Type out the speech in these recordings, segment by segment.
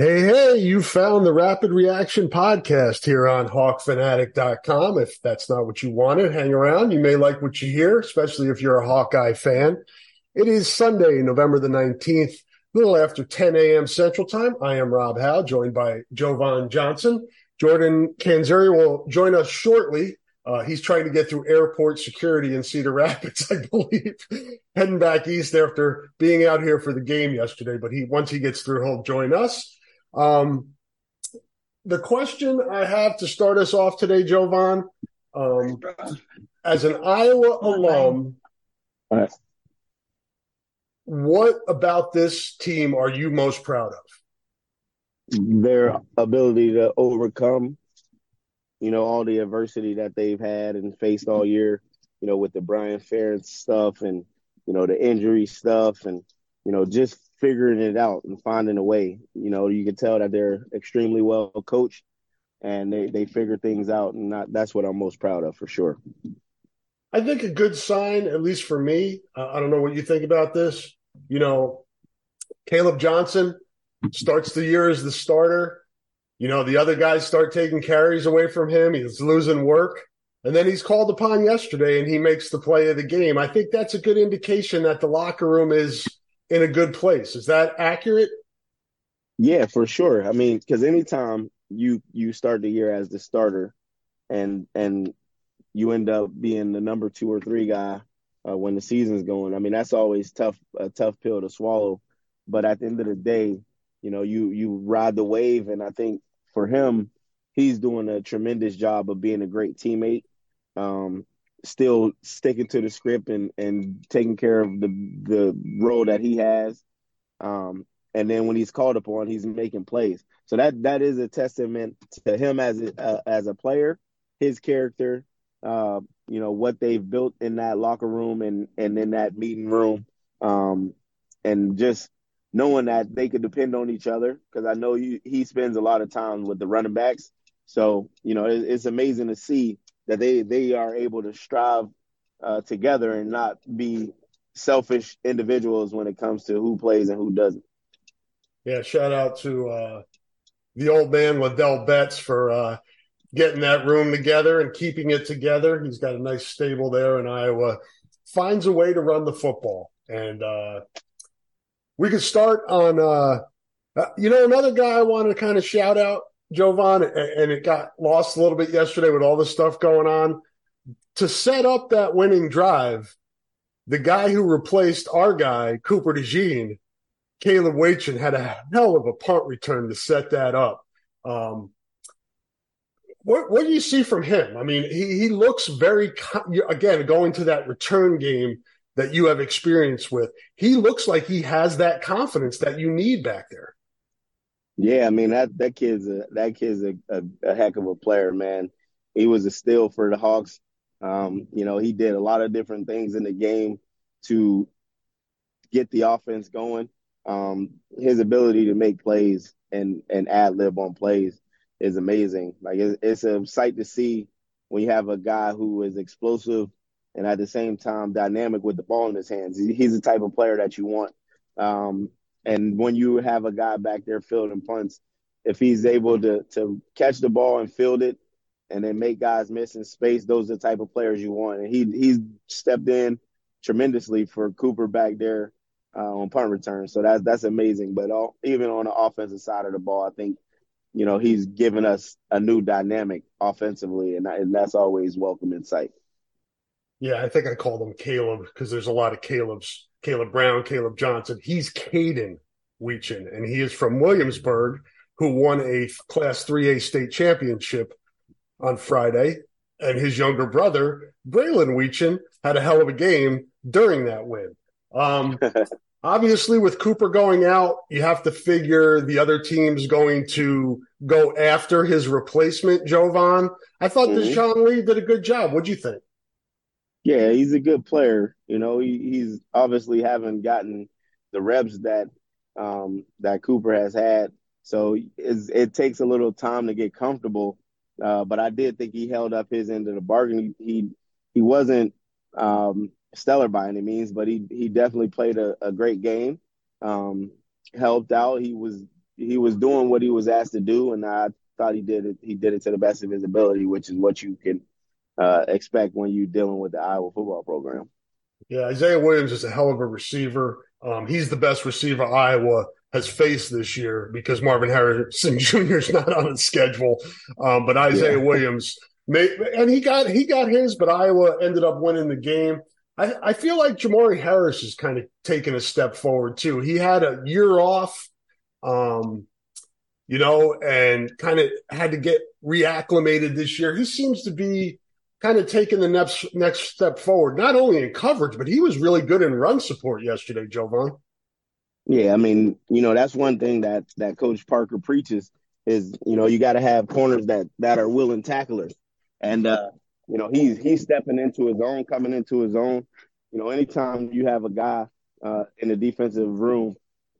Hey, hey, you found the Rapid Reaction podcast here on HawkFanatic.com. If that's not what you wanted, hang around. You may like what you hear, especially if you're a Hawkeye fan. It is Sunday, November the 19th, a little after 10 a.m. Central Time. I am Rob Howe, joined by Jovon Johnson. Jordan Canzeri will join us shortly. Uh, he's trying to get through airport security in Cedar Rapids, I believe, heading back east after being out here for the game yesterday. But he once he gets through, he'll join us. Um, the question I have to start us off today, Jovon, um, as an Iowa alum, what about this team are you most proud of? Their ability to overcome, you know, all the adversity that they've had and faced all year, you know, with the Brian Ferentz stuff and, you know, the injury stuff and, you know, just figuring it out and finding a way. You know, you can tell that they're extremely well coached and they, they figure things out. And not, that's what I'm most proud of for sure. I think a good sign, at least for me, uh, I don't know what you think about this. You know, Caleb Johnson starts the year as the starter. You know, the other guys start taking carries away from him. He's losing work. And then he's called upon yesterday and he makes the play of the game. I think that's a good indication that the locker room is in a good place. Is that accurate? Yeah, for sure. I mean, because anytime you you start the year as the starter, and and you end up being the number two or three guy uh, when the season's going. I mean, that's always tough a tough pill to swallow. But at the end of the day, you know, you you ride the wave, and I think for him, he's doing a tremendous job of being a great teammate. Um, still sticking to the script and and taking care of the the role that he has. Um, and then when he's called upon, he's making plays. So that that is a testament to him as a, uh, as a player, his character, uh, you know what they've built in that locker room and and in that meeting room, um, and just knowing that they could depend on each other because I know he, he spends a lot of time with the running backs. So you know it, it's amazing to see that they they are able to strive uh, together and not be selfish individuals when it comes to who plays and who doesn't. Yeah, shout out to uh, the old man Ladell Betts for uh, getting that room together and keeping it together. He's got a nice stable there in Iowa. Finds a way to run the football, and uh, we could start on. Uh, uh, you know, another guy I wanted to kind of shout out Jovon, and it got lost a little bit yesterday with all the stuff going on. To set up that winning drive, the guy who replaced our guy, Cooper DeJean, Caleb Wetjen, had a hell of a punt return to set that up. Um, what, what do you see from him? I mean, he, he looks very, again, going to that return game that you have experience with, he looks like he has that confidence that you need back there. Yeah, I mean that that kid's a that kid's a, a, a heck of a player, man. He was a steal for the Hawks. Um, you know, he did a lot of different things in the game to get the offense going. Um, his ability to make plays and and ad lib on plays is amazing. Like it's, it's a sight to see when you have a guy who is explosive and at the same time dynamic with the ball in his hands. He's the type of player that you want. Um, and when you have a guy back there fielding punts, if he's able to to catch the ball and field it and then make guys miss in space, those are the type of players you want. And he he's stepped in tremendously for Cooper back there uh, on punt return. So that's that's amazing. But all, even on the offensive side of the ball, I think you know he's given us a new dynamic offensively, and, and that's always welcome in sight. Yeah, I think I called him Caleb because there's a lot of Caleb's Caleb Brown, Caleb Johnson. He's Kaden Wetjen, and he is from Williamsburg, who won a Class 3A state championship on Friday. And his younger brother, Braylon Wetjen, had a hell of a game during that win. Um, obviously with Cooper going out, you have to figure the other team's going to go after his replacement, Jovon. I thought mm-hmm. Deshaun Lee did a good job. What'd you think? Yeah, he's a good player. You know, he, he's obviously haven't gotten the reps that um, that Cooper has had, so it takes a little time to get comfortable. Uh, but I did think he held up his end of the bargain. He he, he wasn't um, stellar by any means, but he he definitely played a, a great game. Um, helped out. He was he was doing what he was asked to do, and I thought he did it. He did it to the best of his ability, which is what you can uh, expect when you're dealing with the Iowa football program. Yeah, Isaiah Williams is a hell of a receiver. Um, he's the best receiver Iowa has faced this year because Marvin Harrison Jr. is not on its schedule. Um, but Isaiah yeah. Williams, and he got he got his, but Iowa ended up winning the game. I, I feel like Jermari Harris is kind of taking a step forward too. He had a year off, um, you know, and kind of had to get reacclimated this year. He seems to be kind of taking the next next step forward, not only in coverage, but he was really good in run support yesterday, Jovon. Yeah, I mean, you know, that's one thing that that Coach Parker preaches is, you know, you got to have corners that that are willing tacklers, and uh, you know, he's he's stepping into his own, coming into his own. You know, anytime you have a guy uh, in the defensive room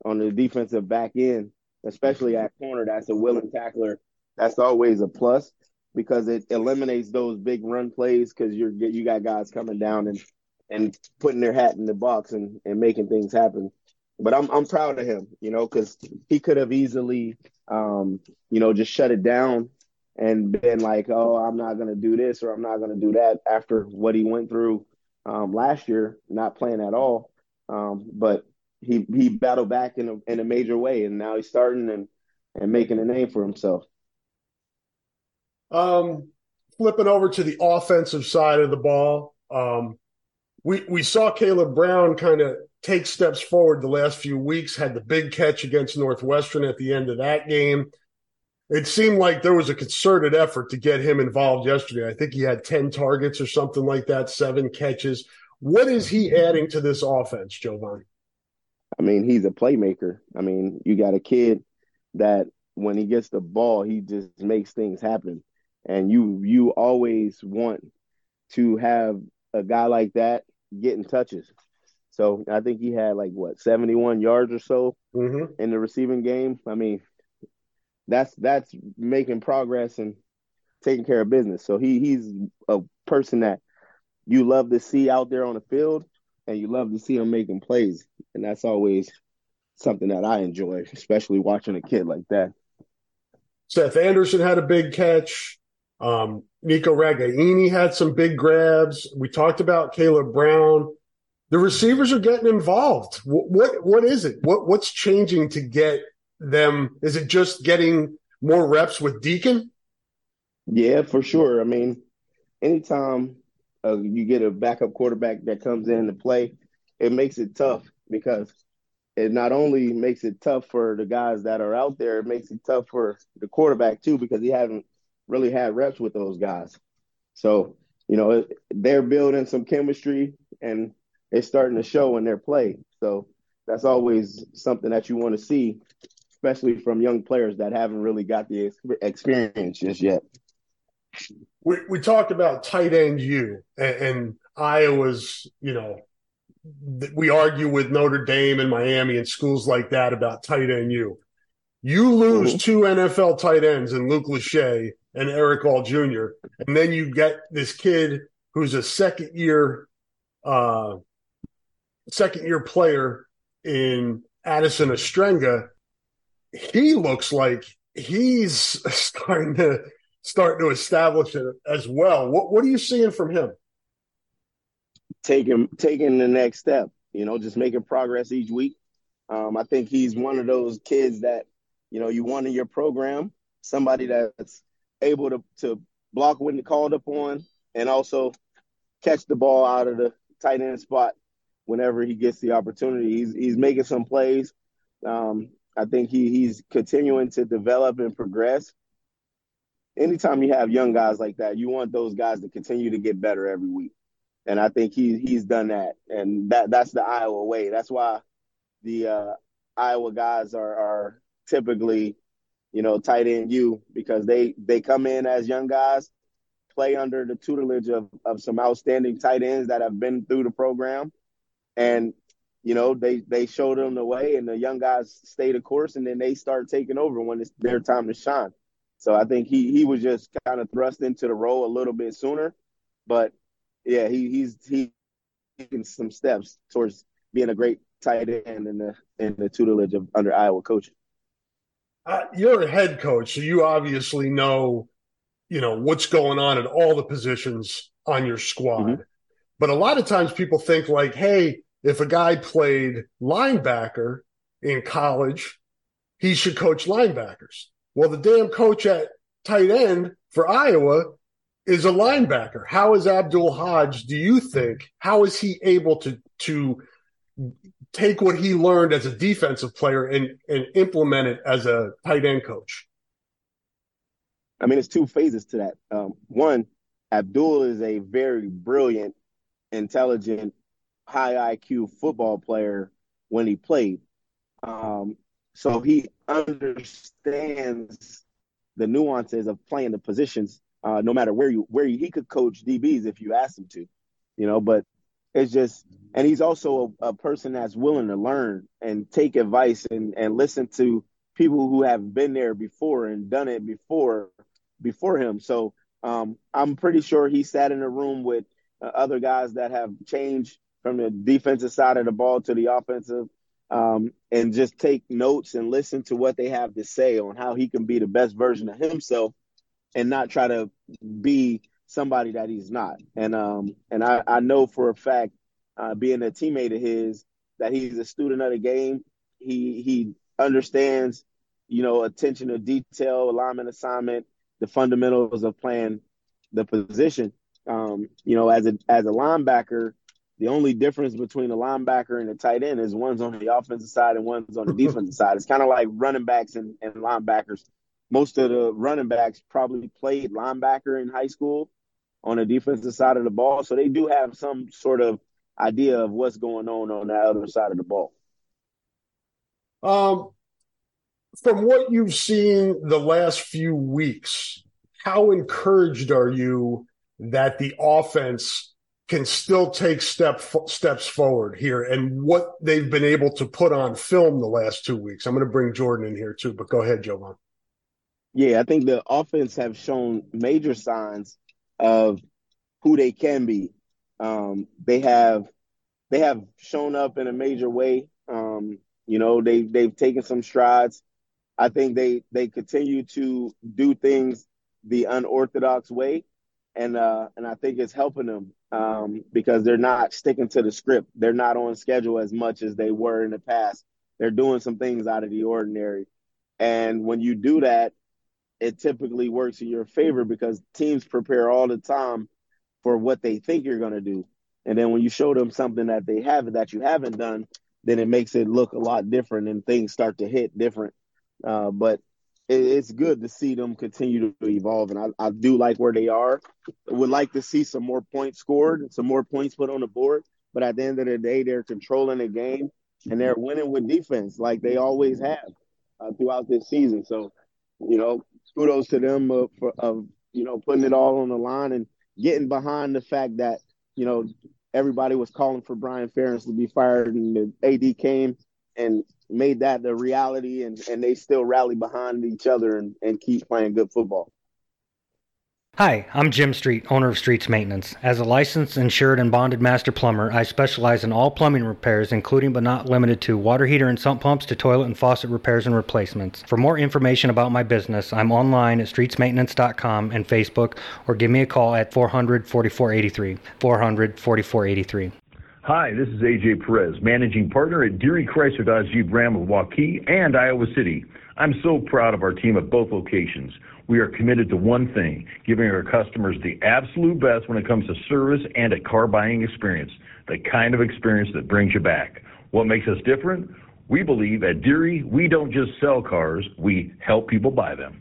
on the defensive back end, especially at corner, that's a willing tackler. That's always a plus because it eliminates those big run plays because you're you got guys coming down and and putting their hat in the box and, and making things happen. But I'm I'm proud of him, you know, because he could have easily, um, you know, just shut it down and been like, oh, I'm not gonna do this or I'm not gonna do that after what he went through um, last year, not playing at all. Um, but he he battled back in a in a major way, and now he's starting and and making a name for himself. Um, flipping over to the offensive side of the ball, um, we we saw Caleb Brown kind of take steps forward the last few weeks. Had the big catch against Northwestern at the end of that game. It seemed like there was a concerted effort to get him involved yesterday. I think he had ten targets or something like that, seven catches. What is he adding to this offense, Jovon? I mean, he's a playmaker. I mean, you got a kid that when he gets the ball, he just makes things happen and you you always want to have a guy like that getting touches. So I think he had like what 71 yards or so mm-hmm. in the receiving game. I mean, that's that's making progress and taking care of business. So he he's a person that you love to see out there on the field and you love to see him making plays. And that's always something that I enjoy, especially watching a kid like that. Seth Anderson had a big catch. Um, Nico Ragaini had some big grabs. We talked about Caleb Brown. The receivers are getting involved. What, what, what is it? What what's changing to get them? Is it just getting more reps with Deacon? Yeah, for sure. I mean, anytime uh, you get a backup quarterback that comes in to play, it makes it tough because it not only makes it tough for the guys that are out there, it makes it tough for the quarterback too because he hasn't really had reps with those guys. So, you know, they're building some chemistry and it's starting to show in their play. So that's always something that you want to see, especially from young players that haven't really got the experience just yet. We we talked about tight end you and, and Iowa's, you know, we argue with Notre Dame and Miami and schools like that about tight end U. You lose two NFL tight ends in Luke Lachey and Erick All Jr. And then you get this kid who's a second year, uh, second year player in Addison Ostrenga. He looks like he's starting to start to establish it as well. What what are you seeing from him? Taking taking the next step, you know, just making progress each week. Um, I think he's one of those kids that, you know, you want in your program, somebody that's able to to block when called upon, and also catch the ball out of the tight end spot whenever he gets the opportunity. He's he's making some plays. Um, I think he he's continuing to develop and progress. Anytime you have young guys like that, you want those guys to continue to get better every week. And I think he he's done that. And that that's the Iowa way. That's why the uh, Iowa guys are, are typically, you know, tight end you because they they come in as young guys, play under the tutelage of of some outstanding tight ends that have been through the program, and you know they they show them the way, and the young guys stay the course, and then they start taking over when it's their time to shine. So I think he he was just kind of thrust into the role a little bit sooner, but yeah, he he's he taking some steps towards being a great tight end in the in the tutelage of under Iowa coaching. Uh, you're a head coach, so you obviously know, you know, what's going on at all the positions on your squad. Mm-hmm. But a lot of times people think like, hey, if a guy played linebacker in college, he should coach linebackers. Well, the damn coach at tight end for Iowa is a linebacker. How is Abdul Hodge, do you think, how is he able to to take what he learned as a defensive player and, and implement it as a tight end coach? I mean, it's two phases to that. Um, one, Abdul is a very brilliant, intelligent, high IQ football player when he played. Um, so he understands the nuances of playing the positions, uh, no matter where you where you, he could coach DBs if you asked him to, you know. But it's just, and he's also a, a person that's willing to learn and take advice and and listen to people who have been there before and done it before before him. So um, I'm pretty sure he sat in a room with uh, other guys that have changed from the defensive side of the ball to the offensive um, and just take notes and listen to what they have to say on how he can be the best version of himself and not try to be somebody that he's not. And um, and I, I know for a fact, uh, being a teammate of his, that he's a student of the game. He he understands, you know, attention to detail, alignment assignment, the fundamentals of playing the position. Um, you know, as a as a linebacker, the only difference between a linebacker and a tight end is one's on the offensive side and one's on the defensive side. It's kind of like running backs and, and linebackers. Most of the running backs probably played linebacker in high school on the defensive side of the ball. So they do have some sort of idea of what's going on on the other side of the ball. Um, from what you've seen the last few weeks, how encouraged are you that the offense can still take step steps forward here and what they've been able to put on film the last two weeks. I'm going to bring Jordan in here too, but go ahead, Jovon. Yeah, I think the offense have shown major signs of who they can be. Um, they have they have shown up in a major way. Um, you know, they they've taken some strides. I think they they continue to do things the unorthodox way, and uh, and I think it's helping them um, because they're not sticking to the script. They're not on schedule as much as they were in the past. They're doing some things out of the ordinary, and when you do that, it typically works in your favor because teams prepare all the time for what they think you're going to do, and then when you show them something that they haven't that you haven't done, then it makes it look a lot different and things start to hit different. Uh, but it's good to see them continue to evolve, and I, I do like where they are. Would like to see some more points scored, some more points put on the board. But at the end of the day, they're controlling the game and they're winning with defense, like they always have uh, throughout this season. So, you know, kudos to them uh, of you know putting it all on the line and getting behind the fact that you know everybody was calling for Brian Ferentz to be fired, and the AD came and made that the reality and, and they still rally behind each other and, and keep playing good football. Hi, I'm Jim Street, owner of Streets Maintenance. As a licensed, insured, and bonded master plumber, I specialize in all plumbing repairs, including but not limited to water heater and sump pumps to toilet and faucet repairs and replacements. For more information about my business, I'm online at streetsmaintenance.com and Facebook, or give me a call at 400 4483. 400 4483. Hi, this is AJ Perez, managing partner at Deery Chrysler Dodge Jeep Ram of Waukee and Iowa City. I'm so proud of our team at both locations. We are committed to one thing, giving our customers the absolute best when it comes to service and a car buying experience, the kind of experience that brings you back. What makes us different? We believe at Deery, we don't just sell cars, we help people buy them.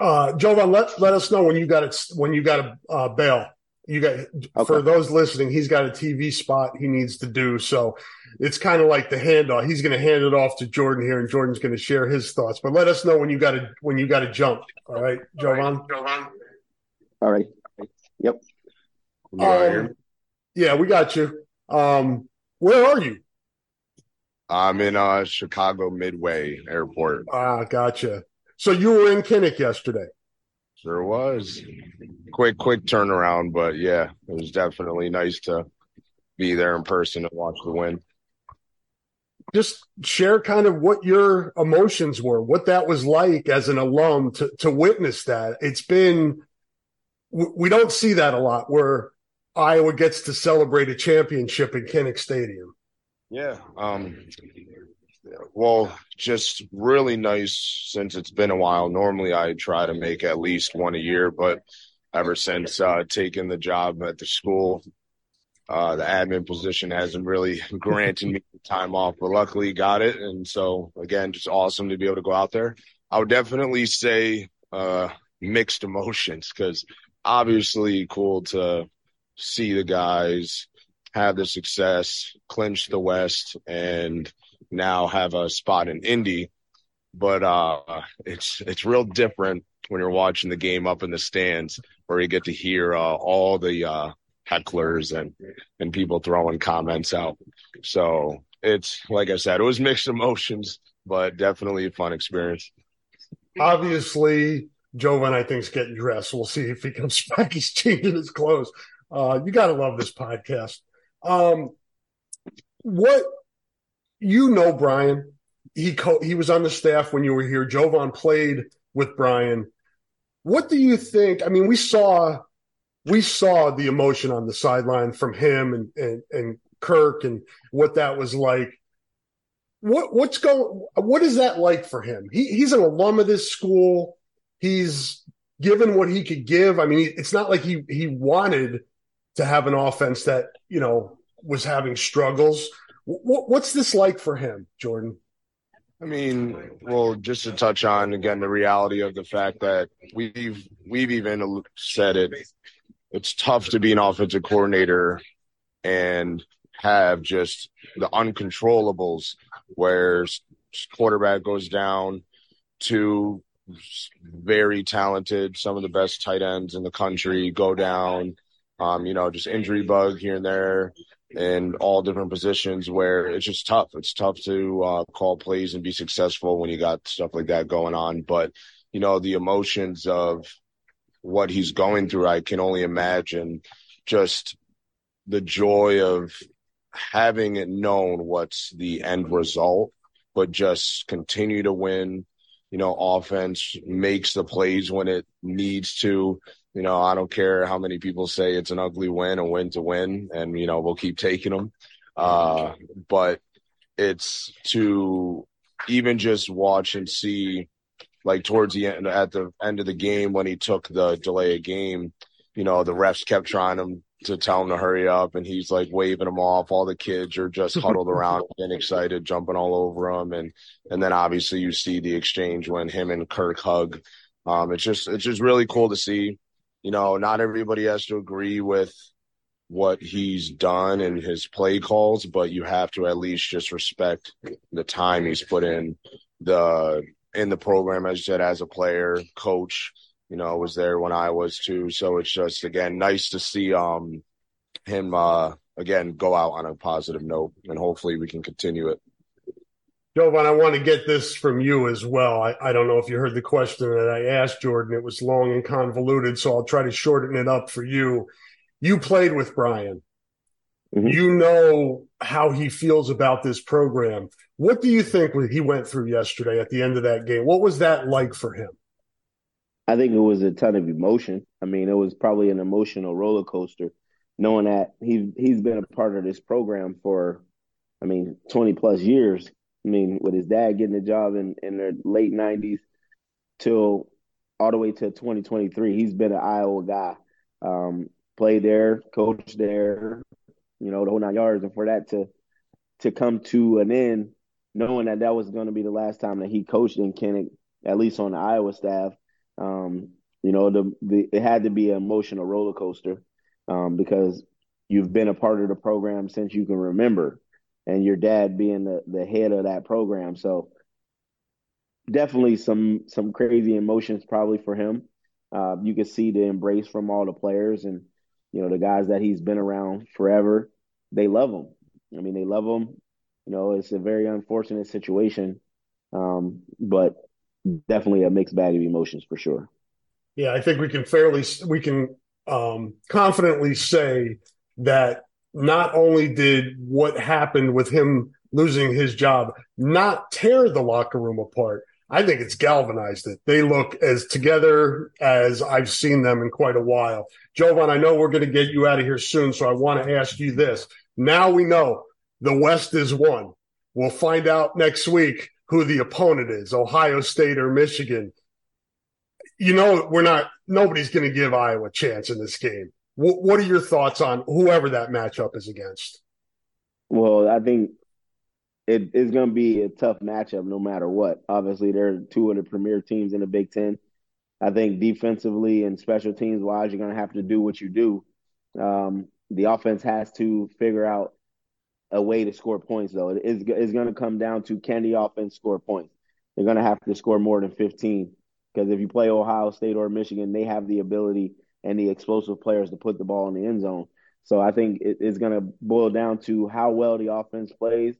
Uh, Jovon, let let us know when you got it when you got a uh, bail. You got okay. for those listening, he's got a TV spot he needs to do. So it's kind of like the handoff. He's going to hand it off to Jordan here, and Jordan's going to share his thoughts. But let us know when you got to when you got to jump. All right, Jovon. Jovon. All right. Yep. Um, yeah, we got you. Um, where are you? I'm in uh, Chicago Midway Airport. Ah, gotcha. So you were in Kinnick yesterday. Sure was. Quick, quick turnaround, but yeah, it was definitely nice to be there in person and watch the win. Just share kind of what your emotions were, what that was like as an alum to to witness that. It's been we don't see that a lot where Iowa gets to celebrate a championship in Kinnick Stadium. Yeah. Um, well, just really nice since it's been a while. Normally, I try to make at least one a year, but ever since uh, taking the job at the school, uh, the admin position hasn't really granted me time off, but luckily got it. And so, again, just awesome to be able to go out there. I would definitely say uh, mixed emotions because obviously cool to see the guys have the success, clinch the West, and – now have a spot in Indy, but uh, it's it's real different when you're watching the game up in the stands, where you get to hear uh, all the uh, hecklers and and people throwing comments out. So it's like I said, it was mixed emotions, but definitely a fun experience. Obviously, Jovon, I think, is getting dressed. We'll see if he comes back. He's changing his clothes. Uh, you got to love this podcast. Um, what you know Brian. He co- he was on the staff when you were here. Jovon played with Brian. What do you think? I mean, we saw we saw the emotion on the sideline from him and and, and Kirk and what that was like. What what's going? What is that like for him? He he's an alum of this school. He's given what he could give. I mean, it's not like he he wanted to have an offense that you know was having struggles what's this like for him, Jordan? I mean, well, just to touch on again the reality of the fact that we've we've even said it. It's tough to be an offensive coordinator and have just the uncontrollables where quarterback goes down to very talented, some of the best tight ends in the country go down. Um, you know, just injury bug here and there in all different positions where it's just tough. It's tough to uh, call plays and be successful when you got stuff like that going on. But, you know, the emotions of what he's going through, I can only imagine just the joy of having it known what's the end result, but just continue to win. You know, offense makes the plays when it needs to you know, I don't care how many people say it's an ugly win, a win to win, and you know we'll keep taking them. Uh, but it's to even just watch and see, like towards the end, at the end of the game when he took the delay of game, you know, the refs kept trying him to tell him to hurry up, and he's like waving them off. All the kids are just huddled around, getting excited, jumping all over him, and and then obviously you see the exchange when him and Kirk hug. Um, it's just it's just really cool to see you know, not everybody has to agree with what he's done and his play calls, but you have to at least just respect the time he's put in the in the program, as you said, as a player, coach, you know, I was there when I was too. So it's just again nice to see um him uh again go out on a positive note and hopefully we can continue it. Jovon, I want to get this from you as well. I, I, don't know if you heard the question that I asked Jordan. It was long and convoluted, so I'll try to shorten it up for you. You played with Brian. Mm-hmm. You know how he feels about this program. What do you think he went through yesterday at the end of that game? What was that like for him? I think it was a ton of emotion. I mean, it was probably an emotional roller coaster, knowing that he he's been a part of this program for, I mean, twenty plus years. I mean, with his dad getting the job in in the late '90s till all the way to 2023, he's been an Iowa guy. Um, played there, coached there, you know, the whole nine yards, and for that to to come to an end, knowing that that was going to be the last time that he coached in Kinnick, at least on the Iowa staff, um, you know, the, the it had to be an emotional roller coaster um, because you've been a part of the program since you can remember, and your dad being the, the head of that program. So definitely some some crazy emotions probably for him. Uh, you can see the embrace from all the players and you know the guys that he's been around forever. They love him. I mean, they love him. You know, it's a very unfortunate situation, um, but definitely a mixed bag of emotions for sure. Yeah, I think we can fairly we can um, confidently say that not only did what happened with him losing his job not tear the locker room apart, I think it's galvanized it. They look as together as I've seen them in quite a while. Jovon, I know we're going to get you out of here soon, so I want to ask you this. Now we know the West is one. We'll find out next week who the opponent is, Ohio State or Michigan. You know, we're not, nobody's going to give Iowa a chance in this game. W- what are your thoughts on whoever that matchup is against? Well, I think it is going to be a tough matchup no matter what. Obviously, they're two of the premier teams in the Big Ten. I think defensively and special teams wise, you're going to have to do what you do. Um, the offense has to figure out a way to score points, though. It is it's going to come down to can the offense score points? They're going to have to score more than 15 because if you play Ohio State or Michigan, they have the ability and the explosive players to put the ball in the end zone. So I think it, it's going to boil down to how well the offense plays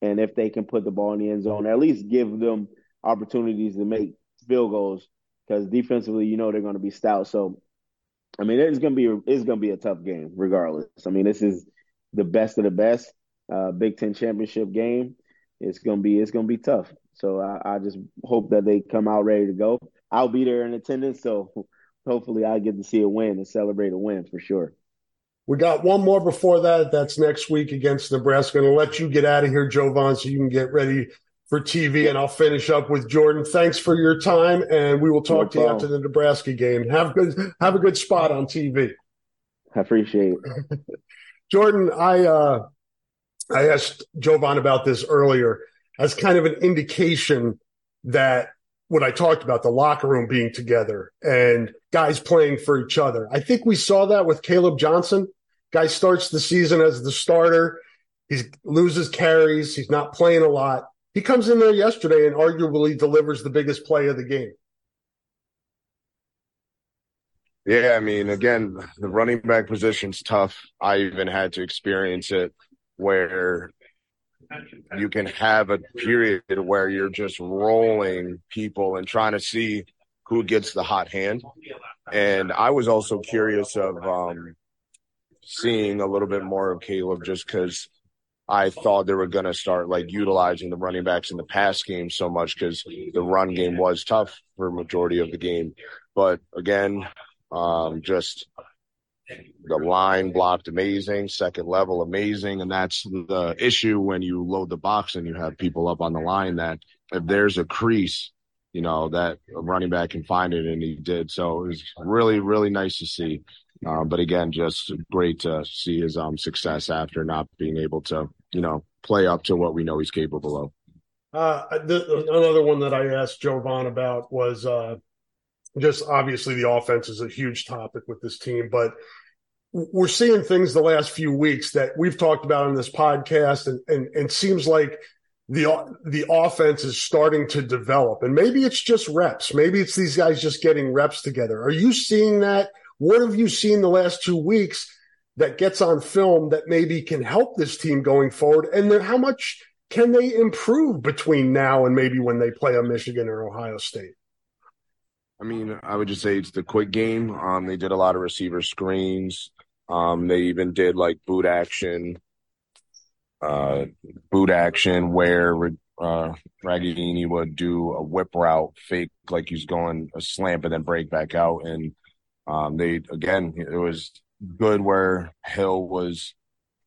and if they can put the ball in the end zone, at least give them opportunities to make field goals because defensively, you know they're going to be stout. So, I mean, it's going to be it's going to be a tough game regardless. I mean, this is the best of the best uh, Big Ten championship game. It's gonna be it's gonna be tough. So I, I, just hope that they come out ready to go. I'll be there in attendance, so hopefully I get to see a win and celebrate a win for sure. We got one more before that. That's next week against Nebraska. I'm gonna let you get out of here, Jovon, so you can get ready for TV, and I'll finish up with Jordan. Thanks for your time, and we will talk no to you after the Nebraska game. Have good have a good spot on TV. I appreciate it. Jordan, I uh, I asked Jovon about this earlier as kind of an indication that what I talked about, the locker room being together and guys playing for each other. I think we saw that with Caleb Johnson. Guy starts the season as the starter. He loses carries. He's not playing a lot. He comes in there yesterday and arguably delivers the biggest play of the game. Yeah, I mean, again, the running back position's tough. I even had to experience it where you can have a period where you're just rolling people and trying to see who gets the hot hand. And I was also curious of um, seeing a little bit more of Caleb just because I thought they were going to start like utilizing the running backs in the pass game so much because the run game was tough for majority of the game. But again, um, just the line blocked amazing, second level amazing, and that's the issue when you load the box and you have people up on the line that if there's a crease, you know that running back can find it, and he did. So it was really, really nice to see. Um, but again, just great to see his um, success after not being able to, you know, play up to what we know he's capable of. Uh, the, another one that I asked Jovon about was uh, just obviously the offense is a huge topic with this team, but we're seeing things the last few weeks that we've talked about on this podcast, and and, and seems like the the offense is starting to develop, and maybe it's just reps. Maybe it's these guys just getting reps together. Are you seeing that? What have you seen the last two weeks that gets on film that maybe can help this team going forward? And then how much can they improve between now and maybe when they play a Michigan or Ohio State? I mean, I would just say it's the quick game. Um, they did a lot of receiver screens. Um, they even did like boot action, uh, boot action where uh, Ragaini would do a whip route, fake like he's going a slant, and then break back out. And um, they again, it was good where Hill was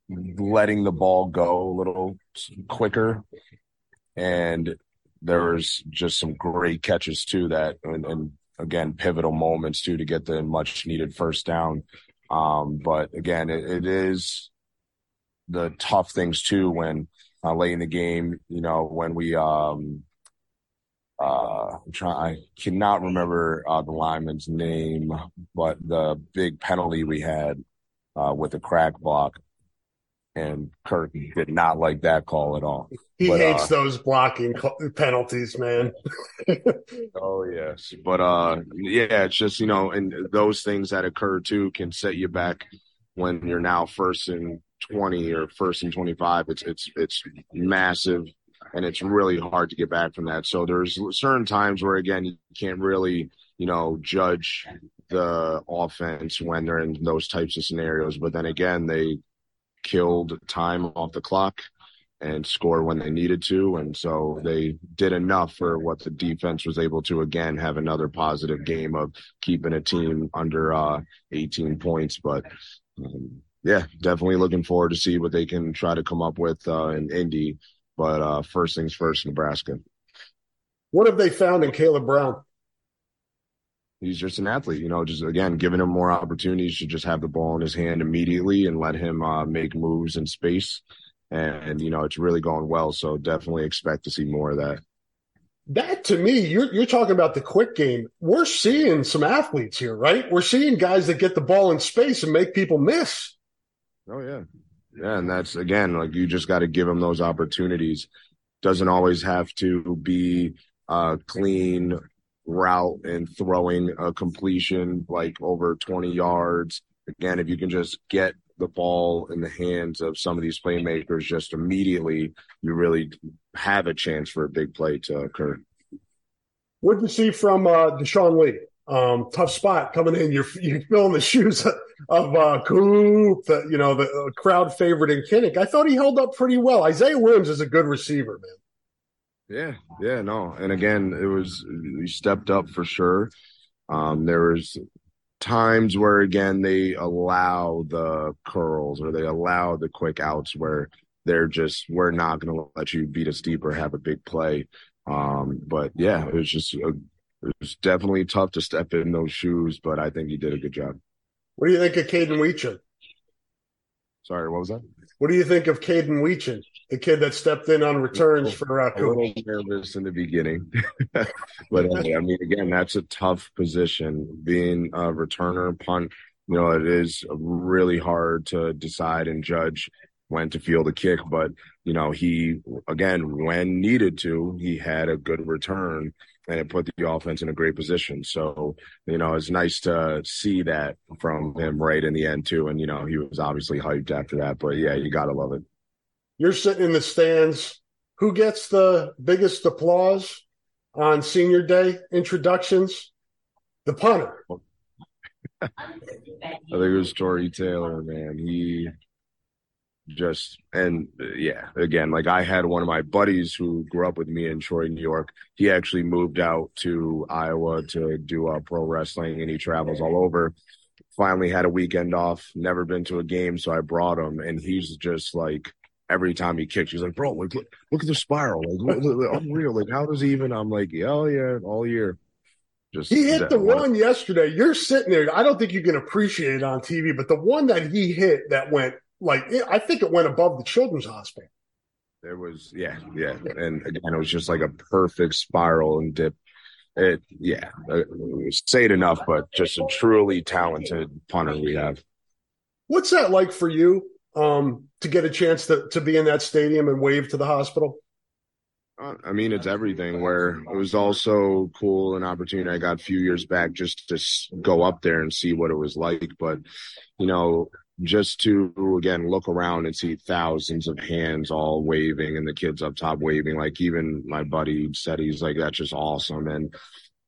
letting the ball go a little quicker, and there was just some great catches too that and, and again pivotal moments too to get the much needed first down. Um, but again, it, it is the tough things too when uh, late in the game, you know, when we um uh I'm trying I cannot remember uh, the lineman's name, but the big penalty we had uh, with the crack block and Kirk did not like that call at all. He but, hates uh, those blocking penalties, man. oh yes, but uh, yeah, it's just you know, and those things that occur too can set you back when you're now first and twenty or first and twenty five. It's it's it's massive, and it's really hard to get back from that. So there's certain times where again you can't really you know judge the offense when they're in those types of scenarios. But then again, they killed time off the clock and score when they needed to. And so they did enough for what the defense was able to again have another positive game of keeping a team under uh, 18 points. But um, yeah, definitely looking forward to see what they can try to come up with uh, in Indy. But uh, first things first, Nebraska. What have they found in Caleb Brown? He's just an athlete, you know, just again, giving him more opportunities to just have the ball in his hand immediately and let him uh, make moves in space. And, you know, it's really going well. So definitely expect to see more of that. That to me, you're you're talking about the quick game. We're seeing some athletes here, right? We're seeing guys that get the ball in space and make people miss. Oh yeah. Yeah, and that's again like you just got to give them those opportunities. Doesn't always have to be uh clean route and throwing a completion like over 20 yards. Again, if you can just get the ball in the hands of some of these playmakers just immediately, you really have a chance for a big play to occur. What did you see from uh, Deshaun Lee? Um, tough spot coming in. You're you're filling the shoes of uh, Coop, the, you know, the uh, crowd favorite in Kinnick. I thought he held up pretty well. Isaiah Williams is a good receiver, man. Yeah, yeah, no. And again, it was he stepped up for sure. Um, there was times where again they allow the curls or they allow the quick outs where they're just we're not going to let you beat us deep or have a big play. Um, but yeah, it was just a, it was definitely tough to step in those shoes, but I think he did a good job. What do you think of Kaden Wetjen? Sorry, what was that? What do you think of Kaden Wetjen, the kid that stepped in on returns for uh, a little nervous in the beginning, but uh, I mean, again, that's a tough position. Being a returner, punt, you know, it is really hard to decide and judge when to field a kick. But you know, he again, when needed to, he had a good return and it put the offense in a great position. So, you know, it's nice to see that from him right in the end too. And, you know, he was obviously hyped after that, but yeah, you got to love it. You're sitting in the stands. Who gets the biggest applause on senior day introductions? The punter. I think it was Tory Taylor, man. He just and yeah again like i had one of my buddies who grew up with me in troy new york he actually moved out to iowa to do uh, pro wrestling and he travels all over finally had a weekend off never been to a game so i brought him and he's just like every time he kicks he's like bro like look, look at the spiral like unreal like how does he even i'm like oh yeah all year just he hit the one yesterday. You're sitting there. I don't think you can appreciate it on TV, but the one that he hit that went like I think it went above the children's hospital. There was yeah, yeah, and again, it was just like a perfect spiral and dip. It yeah, uh, say it enough, but just a truly talented punter we have. What's that like for you um, to get a chance to to be in that stadium and wave to the hospital? Uh, I mean, it's everything. Where it was also cool an opportunity I got a few years back just to go up there and see what it was like. But you know, just to again look around and see thousands of hands all waving and the kids up top waving. Like even my buddy said he's like that's just awesome. And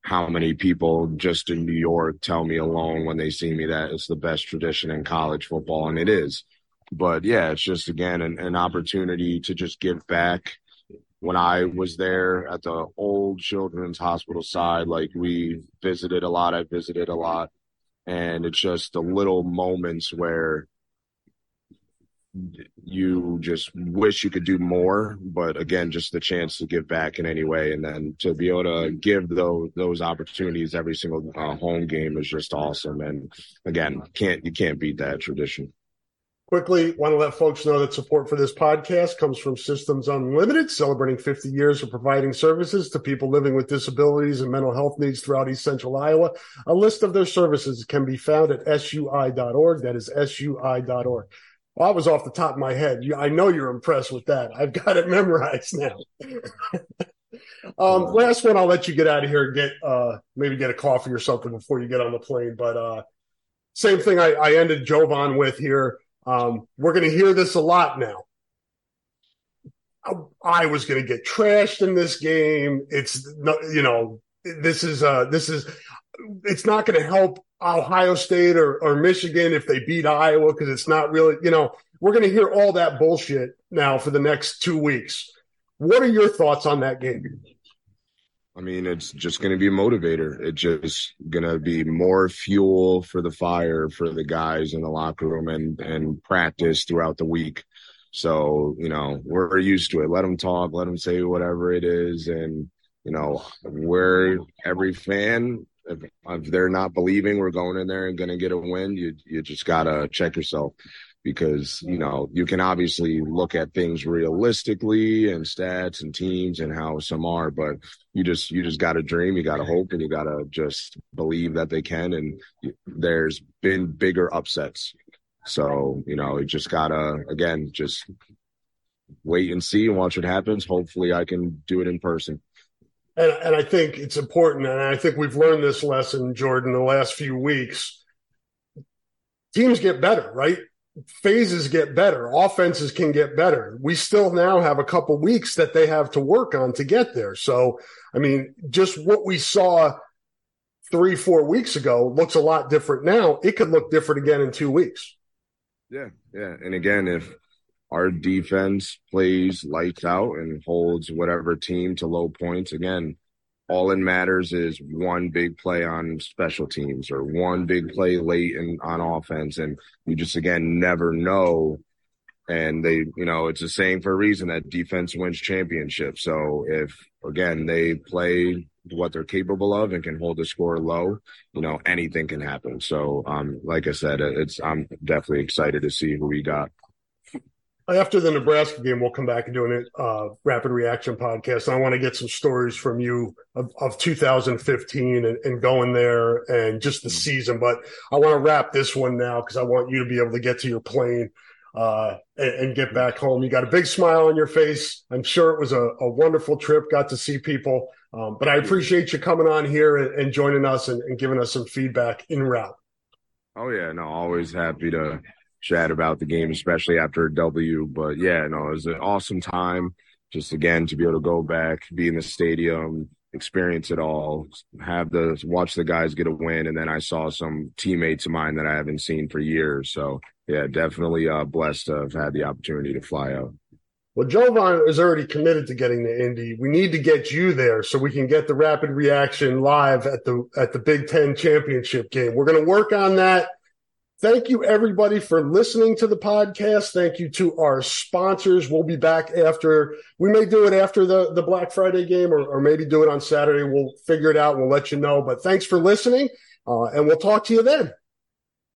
how many people just in New York tell me alone when they see me that it's the best tradition in college football and it is. But yeah it's just again an, an opportunity to just give back. When I was there at the old children's hospital side, like we visited a lot, I visited a lot. And it's just the little moments where you just wish you could do more but again just the chance to give back in any way. And then to be able to give those those opportunities every single uh, home game is just awesome. And again can't you can't beat that tradition Quickly, want to let folks know that support for this podcast comes from Systems Unlimited, celebrating 50 years of providing services to people living with disabilities and mental health needs throughout East Central Iowa. A list of their services can be found at sui.org. That is sui.org. Well, I was off the top of my head. I know you're impressed with that. I've got it memorized now. um, last one, I'll let you get out of here and get uh, maybe get a coffee or something before you get on the plane. But uh, same thing I, I ended Jovon with here um, we're going to hear this a lot now. I, I was going to get trashed in this game. It's you know this is uh this is it's not going to help Ohio State or, or Michigan if they beat Iowa because it's not really you know we're going to hear all that bullshit now for the next two weeks. What are your thoughts on that game? I mean, it's just going to be a motivator. It's just going to be more fuel for the fire for the guys in the locker room and, and practice throughout the week. So, you know, we're used to it. Let them talk, let them say whatever it is. And, you know, we're every fan, if, if they're not believing we're going in there and going to get a win, you, you just got to check yourself because you know you can obviously look at things realistically and stats and teams and how some are but you just you just got to dream you got to hope and you got to just believe that they can and there's been bigger upsets. So you know you just gotta again just wait and see and watch what happens. Hopefully i can do it in person. And, and i think it's important and i think we've learned this lesson jordan the last few weeks. Teams get better right phases get better, offenses can get better. We still now have a couple weeks that they have to work on to get there. So, I mean, just what we saw three, four weeks ago looks a lot different now. It could look different again in two weeks. Yeah. Yeah. And again, if our defense plays lights out and holds whatever team to low points, again, all it matters is one big play on special teams or one big play late in, on offense. And you just, again, never know. And they, you know, it's a saying for a reason that defense wins championships. So if, again, they play what they're capable of and can hold the score low, you know, anything can happen. So, um, like I said, it's, I'm definitely excited to see who we got after the Nebraska game, we'll come back and do a uh, rapid reaction podcast. And I want to get some stories from you of, of 2015 and, and, going there and just the mm-hmm. season. But I want to wrap this one now because I want you to be able to get to your plane uh, and, and, get back home. You got a big smile on your face. I'm sure it was a, a wonderful trip. Got to see people. Um, but I appreciate you coming on here and, and joining us and, and giving us some feedback in route. Oh yeah, no, always happy to chat about the game, especially after a W. But yeah, no, it was an awesome time. Just again to be able to go back, be in the stadium, experience it all, have the watch the guys get a win, and then I saw some teammates of mine that I haven't seen for years. So yeah, definitely uh, blessed to have had the opportunity to fly out. Well, Jovon is already committed to getting to Indy. We need to get you there so we can get the rapid reaction live at the at the Big Ten championship game. We're going to work on that Thank you, everybody, for listening to the podcast. Thank you to our sponsors. We'll be back after, we may do it after the, the Black Friday game or, or maybe do it on Saturday. We'll figure it out. We'll let you know. But thanks for listening, uh, and we'll talk to you then.